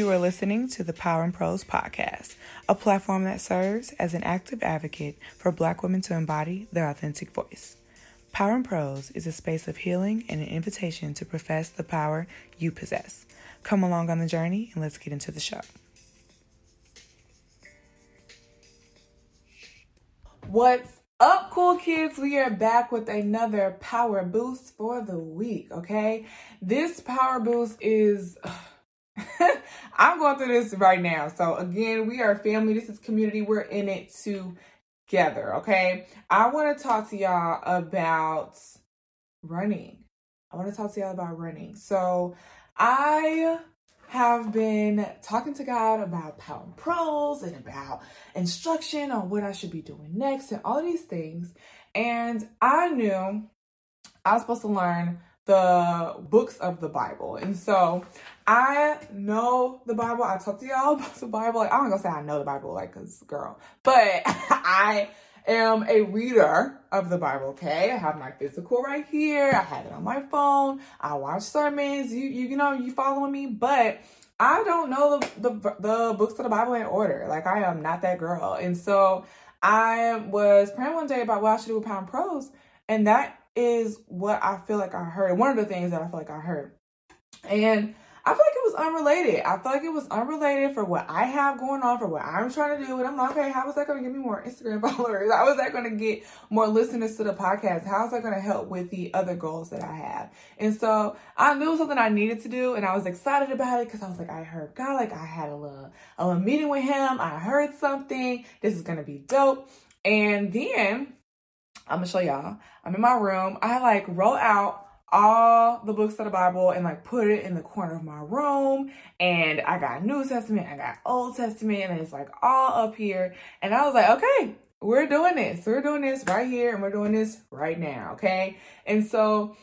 You are listening to the Power and Prose podcast, a platform that serves as an active advocate for Black women to embody their authentic voice. Power and Prose is a space of healing and an invitation to profess the power you possess. Come along on the journey and let's get into the show. What's up, cool kids? We are back with another power boost for the week, okay? This power boost is. I'm going through this right now. So, again, we are family. This is community. We're in it together, okay? I want to talk to y'all about running. I want to talk to y'all about running. So, I have been talking to God about Power and Prose and about instruction on what I should be doing next and all these things. And I knew I was supposed to learn the books of the Bible. And so I know the Bible. I talk to y'all about the Bible. Like, I'm not gonna say I know the Bible, like, cause girl, but I am a reader of the Bible. Okay, I have my physical right here. I have it on my phone. I watch sermons. You, you, you know, you following me, but I don't know the, the the books of the Bible in order. Like, I am not that girl, and so I was praying one day about what I should do with Power and Prose, and that is what I feel like I heard. One of the things that I feel like I heard, and I feel like it was unrelated. I feel like it was unrelated for what I have going on, for what I'm trying to do. And I'm like, okay, how is that going to give me more Instagram followers? How is that going to get more listeners to the podcast? How is that going to help with the other goals that I have? And so I knew something I needed to do, and I was excited about it because I was like, I heard God, like I had a little, a little meeting with Him. I heard something. This is going to be dope. And then I'm gonna show y'all. I'm in my room. I like roll out all the books of the Bible and like put it in the corner of my room. And I got New Testament, I got Old Testament, and it's like all up here. And I was like, okay, we're doing this. We're doing this right here, and we're doing this right now. Okay. And so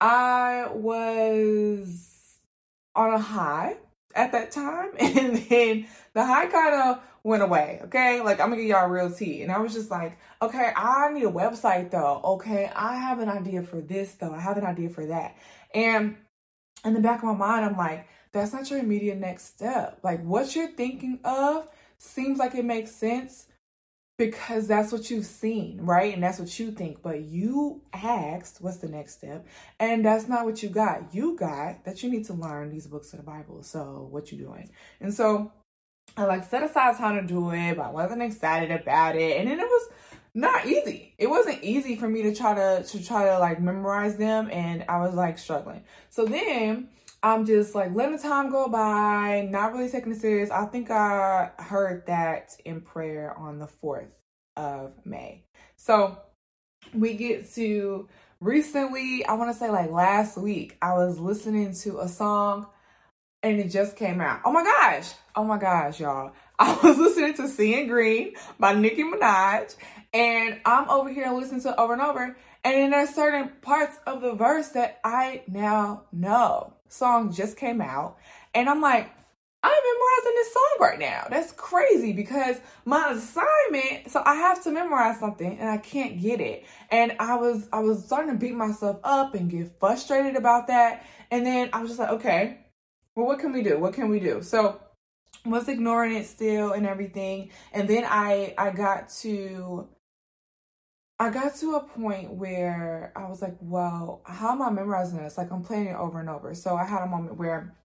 I was on a high at that time. And then the high kind of went away. Okay. Like I'm gonna give y'all real tea. And I was just like, okay, I need a website though. Okay. I have an idea for this though. I have an idea for that. And in the back of my mind, I'm like, that's not your immediate next step. Like what you're thinking of seems like it makes sense because that's what you've seen, right? And that's what you think. But you asked, what's the next step? And that's not what you got. You got that you need to learn these books of the Bible. So what you doing? And so I like set aside time to do it, but I wasn't excited about it. And then it was not easy. It wasn't easy for me to try to to try to like memorize them and I was like struggling. So then I'm just like letting the time go by, not really taking it serious. I think I heard that in prayer on the 4th of May. So we get to recently, I want to say like last week, I was listening to a song and it just came out. Oh my gosh. Oh my gosh, y'all. I was listening to Seeing Green by Nicki Minaj and I'm over here listening to it over and over. And then there's certain parts of the verse that I now know song just came out. And I'm like, I'm memorizing this song right now. That's crazy because my assignment, so I have to memorize something and I can't get it. And I was I was starting to beat myself up and get frustrated about that. And then I was just like, okay, well, what can we do? What can we do? So was ignoring it still and everything. And then I I got to I got to a point where I was like, well, how am I memorizing this? Like, I'm playing it over and over. So I had a moment where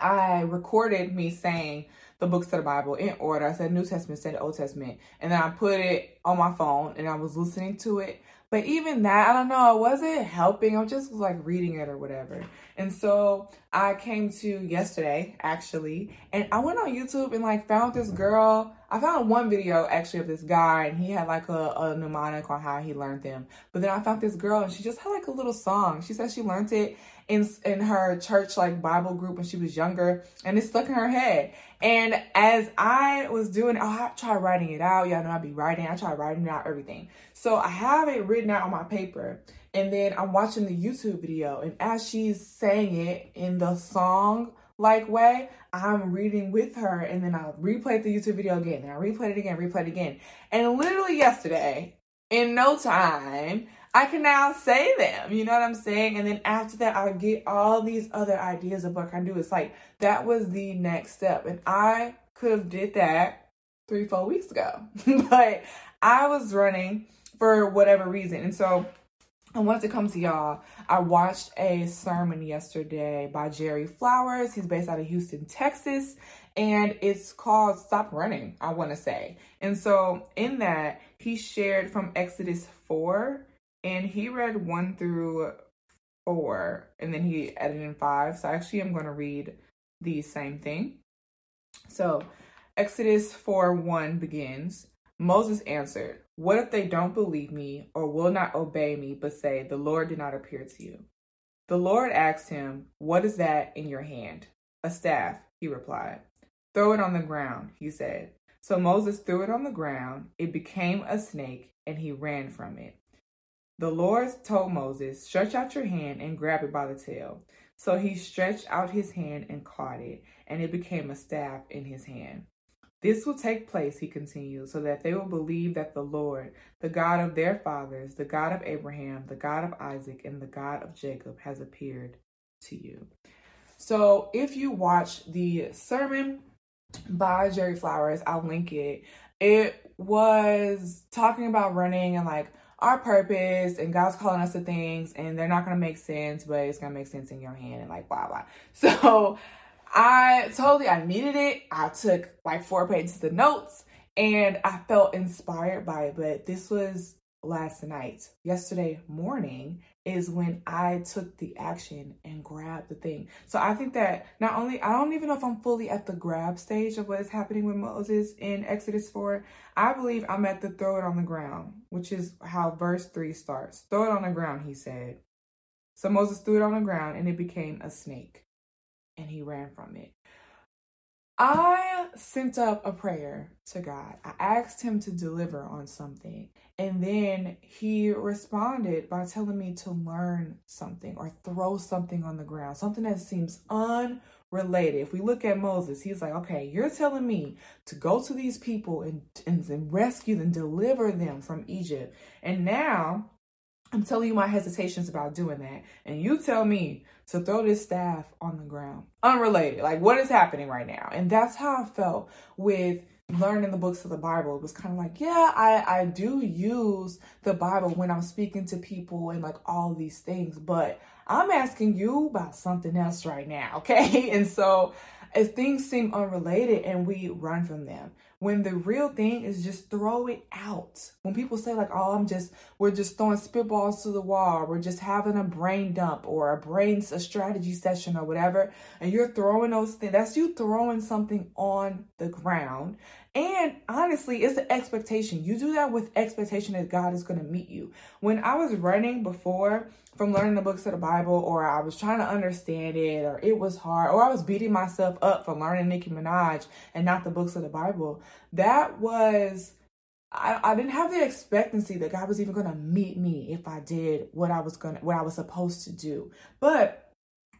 I recorded me saying the books of the Bible in order. I said New Testament, said Old Testament, and then I put it on my phone and I was listening to it. But even that, I don't know, it wasn't helping. I was just was like reading it or whatever. And so I came to yesterday, actually, and I went on YouTube and like found this girl. I found one video actually of this guy, and he had like a, a mnemonic on how he learned them. But then I found this girl, and she just had like a little song. She said she learned it in in her church like Bible group when she was younger, and it stuck in her head. And as I was doing, oh, I tried writing it out. Y'all know I'd be writing. I tried writing out everything. So I have it written out on my paper, and then I'm watching the YouTube video, and as she's saying it in the song like way, I'm reading with her, and then I'll replay the YouTube video again, and I replay it again, replay it again. And literally yesterday, in no time, I can now say them. You know what I'm saying? And then after that, I'll get all these other ideas of what I can do. It's like that was the next step. And I could have did that three, four weeks ago. but I was running for whatever reason. And so and once it comes to y'all, I watched a sermon yesterday by Jerry Flowers. He's based out of Houston, Texas, and it's called Stop Running, I want to say. And so in that, he shared from Exodus 4, and he read 1 through 4, and then he added in 5. So actually, I'm going to read the same thing. So Exodus 4 1 begins Moses answered, What if they don't believe me or will not obey me, but say, The Lord did not appear to you? The Lord asked him, What is that in your hand? A staff, he replied. Throw it on the ground, he said. So Moses threw it on the ground. It became a snake, and he ran from it. The Lord told Moses, Stretch out your hand and grab it by the tail. So he stretched out his hand and caught it, and it became a staff in his hand. This will take place, he continued, so that they will believe that the Lord, the God of their fathers, the God of Abraham, the God of Isaac, and the God of Jacob, has appeared to you. So if you watch the sermon by Jerry Flowers, I'll link it. It was talking about running and like our purpose and God's calling us to things and they're not going to make sense, but it's going to make sense in your hand and like blah, blah. So I totally, I needed it. I took like four pages of notes and I felt inspired by it. But this was last night. Yesterday morning is when I took the action and grabbed the thing. So I think that not only, I don't even know if I'm fully at the grab stage of what is happening with Moses in Exodus 4. I believe I'm at the throw it on the ground, which is how verse 3 starts. Throw it on the ground, he said. So Moses threw it on the ground and it became a snake and he ran from it. I sent up a prayer to God. I asked him to deliver on something. And then he responded by telling me to learn something or throw something on the ground, something that seems unrelated. If we look at Moses, he's like, okay, you're telling me to go to these people and, and, and rescue them, deliver them from Egypt. And now I'm telling you my hesitations about doing that. And you tell me to throw this staff on the ground. Unrelated. Like, what is happening right now? And that's how I felt with learning the books of the Bible. It was kind of like, yeah, I, I do use the Bible when I'm speaking to people and like all these things, but I'm asking you about something else right now, okay? And so if things seem unrelated and we run from them, when the real thing is just throw it out. When people say like, "Oh, I'm just we're just throwing spitballs to the wall, we're just having a brain dump or a brain a strategy session or whatever," and you're throwing those things, that's you throwing something on the ground. And honestly, it's an expectation. You do that with expectation that God is going to meet you. When I was running before, from learning the books of the Bible, or I was trying to understand it, or it was hard, or I was beating myself up for learning Nicki Minaj and not the books of the Bible. That was, I, I didn't have the expectancy that God was even to meet me if I did what I was to, what I was supposed to do. But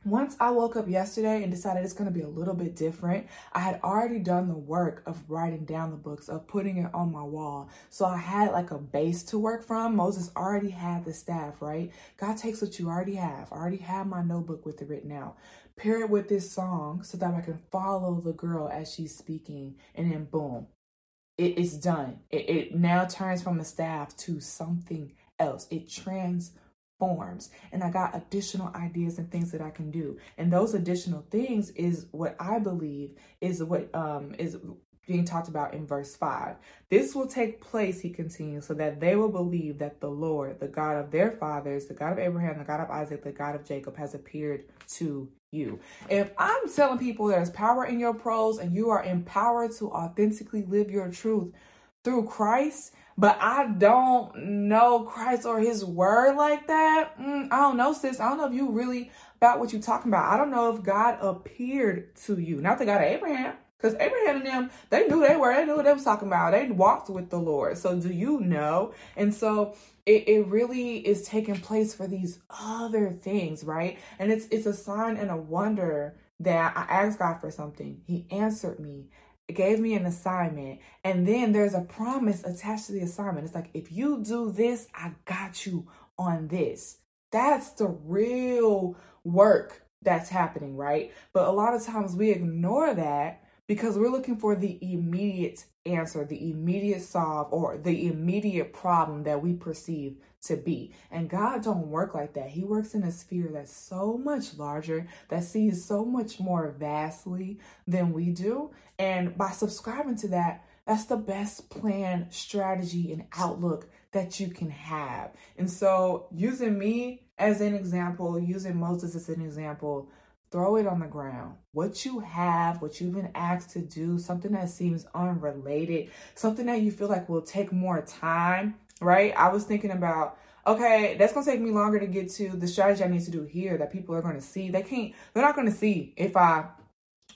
once I woke up yesterday and decided it's going to be a little bit different, I had already done the work of writing down the books, of putting it on my wall. So I had like a base to work from. Moses already had the staff, right? God takes what you already have. I already have my notebook with it written out. Pair it with this song so that I can follow the girl as she's speaking, and then boom, it, it's done. It, it now turns from a staff to something else. It trans forms and I got additional ideas and things that I can do. And those additional things is what I believe is what um is being talked about in verse 5. This will take place, he continues, so that they will believe that the Lord, the God of their fathers, the God of Abraham, the God of Isaac, the God of Jacob, has appeared to you. If I'm telling people there's power in your prose and you are empowered to authentically live your truth through Christ, but I don't know Christ or his word like that. Mm, I don't know, sis. I don't know if you really about what you're talking about. I don't know if God appeared to you. Not the God of Abraham. Because Abraham and them, they knew they were, they knew what they was talking about. They walked with the Lord. So do you know? And so it, it really is taking place for these other things, right? And it's it's a sign and a wonder that I asked God for something. He answered me gave me an assignment and then there's a promise attached to the assignment it's like if you do this i got you on this. That's the real work that's happening, right? But a lot of times we ignore that because we're looking for the immediate answer, the immediate solve, or the immediate problem that we perceive to be. And God don't work like that. He works in a sphere that's so much larger, that sees so much more vastly than we do. And by subscribing to that, that's the best plan, strategy, and outlook that you can have. And so, using me as an example, using Moses as an example, throw it on the ground. What you have, what you've been asked to do, something that seems unrelated, something that you feel like will take more time, right? I was thinking about, okay, that's gonna take me longer to get to the strategy I need to do here that people are gonna see. They can't, they're not gonna see if I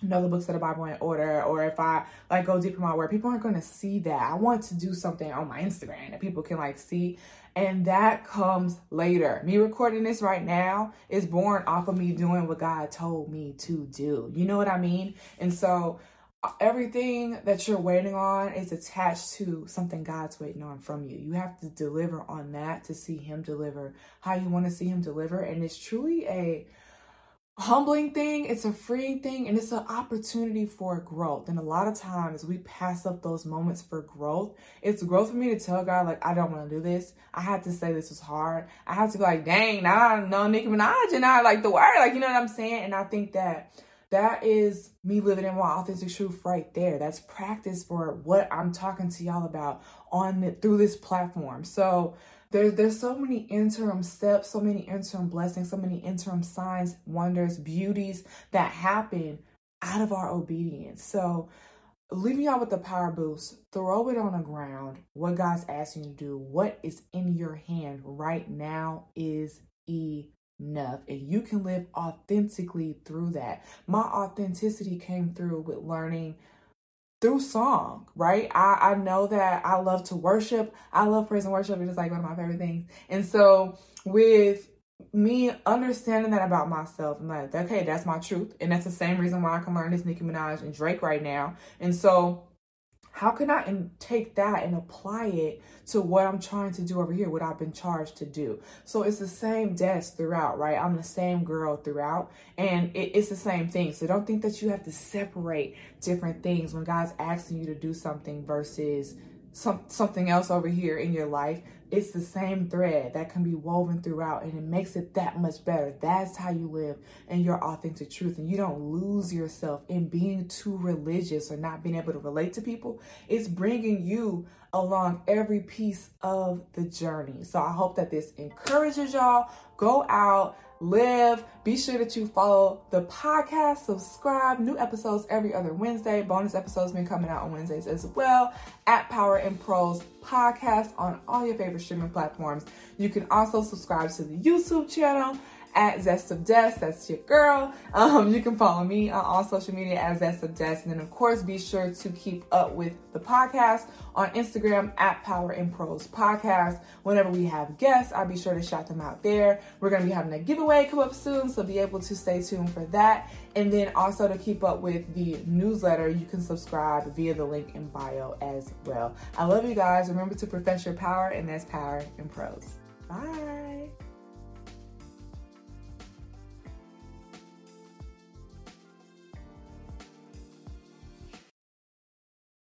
know the books of the Bible in order, or if I like go deep in my word, people aren't gonna see that. I want to do something on my Instagram that people can like see, and that comes later. Me recording this right now is born off of me doing what God told me to do. You know what I mean? And so everything that you're waiting on is attached to something God's waiting on from you. You have to deliver on that to see Him deliver how you want to see Him deliver. And it's truly a humbling thing, it's a freeing thing, and it's an opportunity for growth. And a lot of times we pass up those moments for growth. It's growth for me to tell God, like, I don't want to do this. I had to say this was hard. I have to go, like, dang, now I know Nicki Minaj and I like the word. Like, you know what I'm saying? And I think that that is me living in my authentic truth right there. That's practice for what I'm talking to y'all about on the, through this platform. So there's there's so many interim steps, so many interim blessings, so many interim signs, wonders, beauties that happen out of our obedience. So leaving y'all with the power boost, throw it on the ground. What God's asking you to do, what is in your hand right now is enough. Enough and you can live authentically through that. My authenticity came through with learning through song, right? I, I know that I love to worship. I love praise and worship. It is like one of my favorite things. And so with me understanding that about myself, I'm like, okay, that's my truth. And that's the same reason why I can learn this Nicki Minaj and Drake right now. And so how can I take that and apply it to what I'm trying to do over here, what I've been charged to do? So it's the same desk throughout, right? I'm the same girl throughout, and it, it's the same thing. So don't think that you have to separate different things when God's asking you to do something versus some something else over here in your life it's the same thread that can be woven throughout and it makes it that much better. That's how you live in your authentic truth and you don't lose yourself in being too religious or not being able to relate to people. It's bringing you along every piece of the journey. So i hope that this encourages y'all. Go out live. Be sure that you follow the podcast, subscribe. New episodes every other Wednesday. Bonus episodes been coming out on Wednesdays as well at Power and Prose podcast on all your favorite streaming platforms. You can also subscribe to the YouTube channel at Zest of Des. That's your girl. Um, you can follow me on all social media at Zest of Des. And then, of course, be sure to keep up with the podcast on Instagram at Power and Prose Podcast. Whenever we have guests, I'll be sure to shout them out there. We're going to be having a giveaway come up soon, so be able to stay tuned for that. And then also to keep up with the newsletter, you can subscribe via the link in bio as well. I love you guys. Remember to profess your power, and that's Power and Prose. Bye.